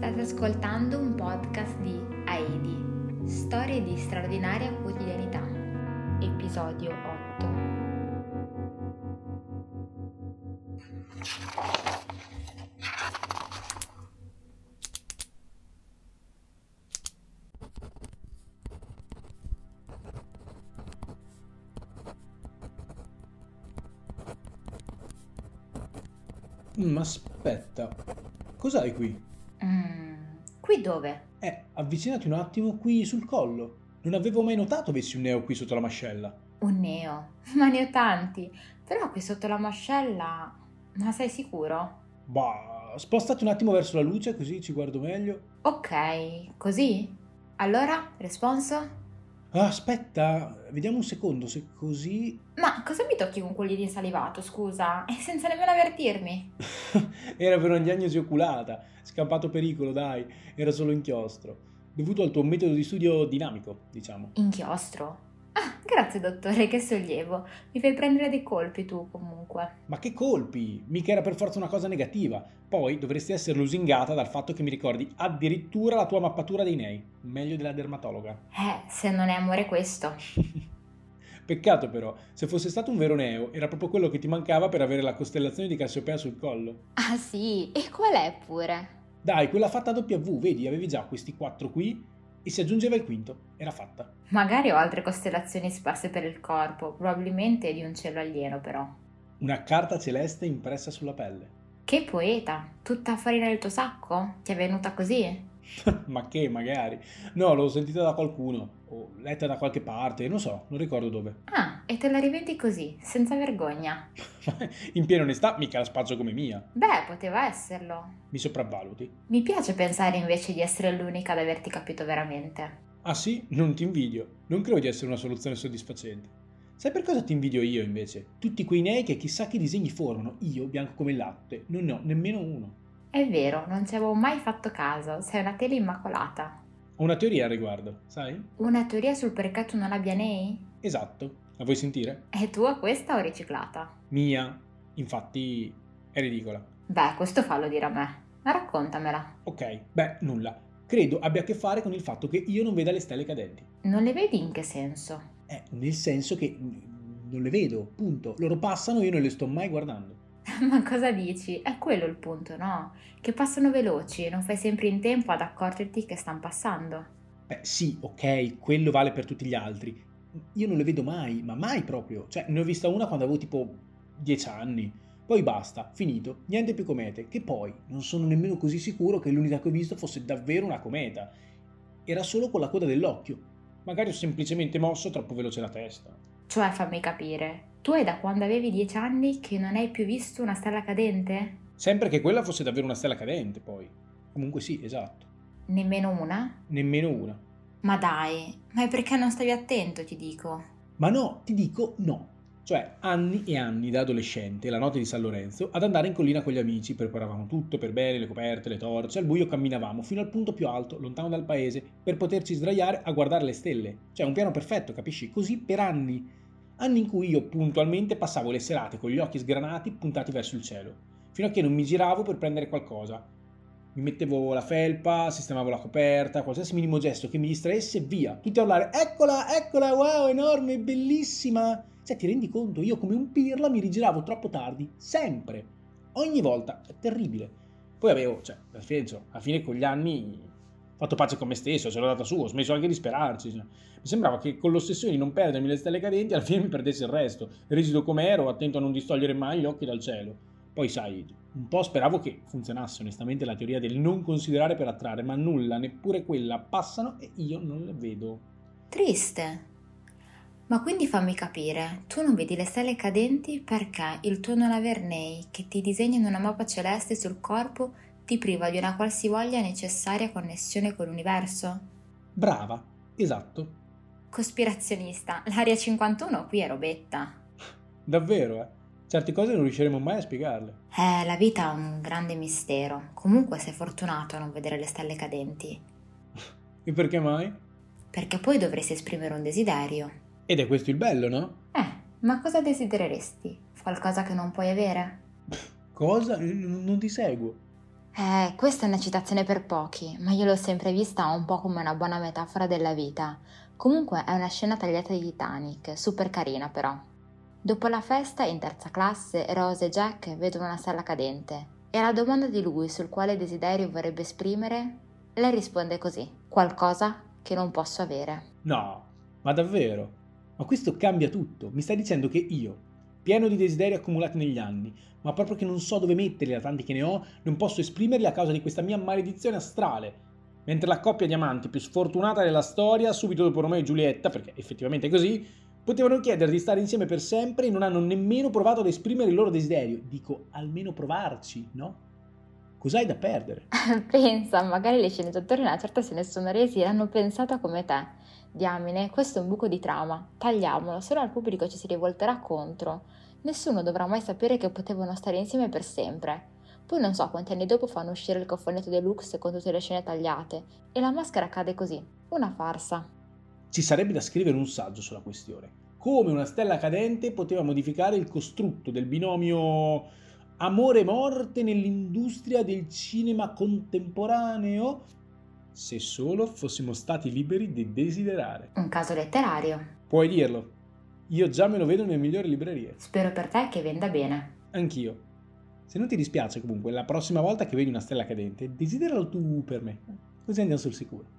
State ascoltando un podcast di Aidi, storie di straordinaria quotidianità, episodio 8. Ma aspetta, cos'hai qui? Dove? Eh, avvicinati un attimo qui sul collo. Non avevo mai notato avessi un neo qui sotto la mascella. Un neo. Ma ne ho tanti. Però qui sotto la mascella... Ma sei sicuro? Bah, spostate un attimo verso la luce così ci guardo meglio. Ok, così? Allora, responso? Ah, aspetta, vediamo un secondo, se così... Ma cosa mi tocchi con quelli di insalivato, scusa? E senza nemmeno avvertirmi. Era per una diagnosi oculata. Scampato pericolo, dai. Era solo inchiostro. Dovuto al tuo metodo di studio dinamico, diciamo. Inchiostro? Ah, grazie dottore, che sollievo. Mi fai prendere dei colpi tu comunque. Ma che colpi! Mica era per forza una cosa negativa. Poi dovresti essere lusingata dal fatto che mi ricordi addirittura la tua mappatura dei nei. Meglio della dermatologa. Eh, se non è amore questo. Peccato però, se fosse stato un vero neo, era proprio quello che ti mancava per avere la costellazione di Cassiopea sul collo. Ah sì, e qual è pure? Dai, quella fatta a W, vedi, avevi già questi quattro qui e si aggiungeva il quinto. Era fatta. Magari ho altre costellazioni sparse per il corpo, probabilmente di un cielo alieno però. Una carta celeste impressa sulla pelle. Che poeta! Tutta farina del tuo sacco? Ti è venuta così? Ma che, magari. No, l'ho sentita da qualcuno, o letta da qualche parte, non so, non ricordo dove. Ah, e te la rivendi così, senza vergogna. In piena onestà, mica la spazio come mia. Beh, poteva esserlo. Mi sopravvaluti. Mi piace pensare invece di essere l'unica ad averti capito veramente. Ah sì? Non ti invidio. Non credo di essere una soluzione soddisfacente. Sai per cosa ti invidio io invece? Tutti quei nei che chissà che disegni formano, io, bianco come il latte, non ne ho nemmeno uno. È vero, non ci avevo mai fatto caso, sei una tela immacolata. Ho una teoria al riguardo, sai? Una teoria sul perché tu non abbia nei? Esatto. La vuoi sentire? È tua questa o riciclata? Mia. Infatti, è ridicola. Beh, questo fallo dire a me. Ma raccontamela. Ok, beh, nulla. Credo abbia a che fare con il fatto che io non veda le stelle cadenti. Non le vedi in che senso? Eh, nel senso che non le vedo, punto. Loro passano, io non le sto mai guardando. Ma cosa dici? È quello il punto, no? Che passano veloci e non fai sempre in tempo ad accorgerti che stanno passando. Beh, sì, ok, quello vale per tutti gli altri. Io non le vedo mai, ma mai proprio. Cioè, ne ho vista una quando avevo tipo 10 anni. Poi basta, finito, niente più comete. Che poi non sono nemmeno così sicuro che l'unica che ho visto fosse davvero una cometa. Era solo con la coda dell'occhio. Magari ho semplicemente mosso troppo veloce la testa. Cioè, fammi capire, tu è da quando avevi 10 anni che non hai più visto una stella cadente? Sempre che quella fosse davvero una stella cadente, poi. Comunque sì, esatto. Nemmeno una? Nemmeno una. Ma dai, ma è perché non stavi attento, ti dico. Ma no, ti dico no. Cioè, anni e anni da adolescente, la notte di San Lorenzo, ad andare in collina con gli amici, preparavamo tutto per bene, le coperte, le torce, al buio camminavamo fino al punto più alto, lontano dal paese, per poterci sdraiare a guardare le stelle. Cioè, un piano perfetto, capisci? Così per anni. Anni in cui io puntualmente passavo le serate con gli occhi sgranati puntati verso il cielo, fino a che non mi giravo per prendere qualcosa. Mi mettevo la felpa, sistemavo la coperta, qualsiasi minimo gesto che mi distraesse, via. Tutti a urlare, eccola, eccola, wow, enorme, bellissima. Cioè, ti rendi conto? Io come un pirla mi rigiravo troppo tardi, sempre. Ogni volta, è terribile. Poi avevo, cioè, alla fine, alla fine con gli anni ho fatto pace con me stesso, ce l'ho data su, ho smesso anche di sperarci. Cioè. Mi sembrava che con l'ossessione di non perdermi le stelle cadenti, alla fine mi perdessi il resto. Rigido com'ero, attento a non distogliere mai gli occhi dal cielo. Poi, sai, un po' speravo che funzionasse onestamente la teoria del non considerare per attrarre, ma nulla, neppure quella, passano e io non le vedo. Triste. Ma quindi fammi capire, tu non vedi le stelle cadenti perché il tuo non aver nei che ti disegnano una mappa celeste sul corpo ti priva di una qualsivoglia necessaria connessione con l'universo? Brava, esatto. Cospirazionista, l'area 51 qui è robetta. Davvero, eh? Certe cose non riusciremo mai a spiegarle. Eh, la vita è un grande mistero. Comunque sei fortunato a non vedere le stelle cadenti. e perché mai? Perché poi dovresti esprimere un desiderio. Ed è questo il bello, no? Eh, ma cosa desidereresti? Qualcosa che non puoi avere? Cosa? Non ti seguo. Eh, questa è una citazione per pochi, ma io l'ho sempre vista un po' come una buona metafora della vita. Comunque è una scena tagliata di Titanic, super carina però. Dopo la festa, in terza classe, Rose e Jack vedono una stella cadente e alla domanda di lui sul quale desiderio vorrebbe esprimere, lei risponde così: qualcosa che non posso avere. No, ma davvero? Ma questo cambia tutto. Mi stai dicendo che io, pieno di desideri accumulati negli anni, ma proprio che non so dove metterli da tanti che ne ho, non posso esprimerli a causa di questa mia maledizione astrale. Mentre la coppia di amanti più sfortunata della storia, subito dopo Romeo e Giulietta, perché effettivamente è così, potevano chiedere di stare insieme per sempre e non hanno nemmeno provato ad esprimere il loro desiderio. Dico, almeno provarci, no? Cos'hai da perdere? Pensa, magari le sceneggiatori una certa se ne sono resi e l'hanno pensata come te. Diamine, questo è un buco di trama. Tagliamolo, se no il pubblico ci si rivolterà contro. Nessuno dovrà mai sapere che potevano stare insieme per sempre. Poi non so quanti anni dopo fanno uscire il cofanetto deluxe con tutte le scene tagliate e la maschera cade così. Una farsa. Ci sarebbe da scrivere un saggio sulla questione. Come una stella cadente poteva modificare il costrutto del binomio amore-morte nell'industria del cinema contemporaneo se solo fossimo stati liberi di desiderare. Un caso letterario. Puoi dirlo. Io già me lo vedo nelle migliori librerie. Spero per te che venda bene. Anch'io. Se non ti dispiace comunque, la prossima volta che vedi una stella cadente, desideralo tu per me. Così andiamo sul sicuro.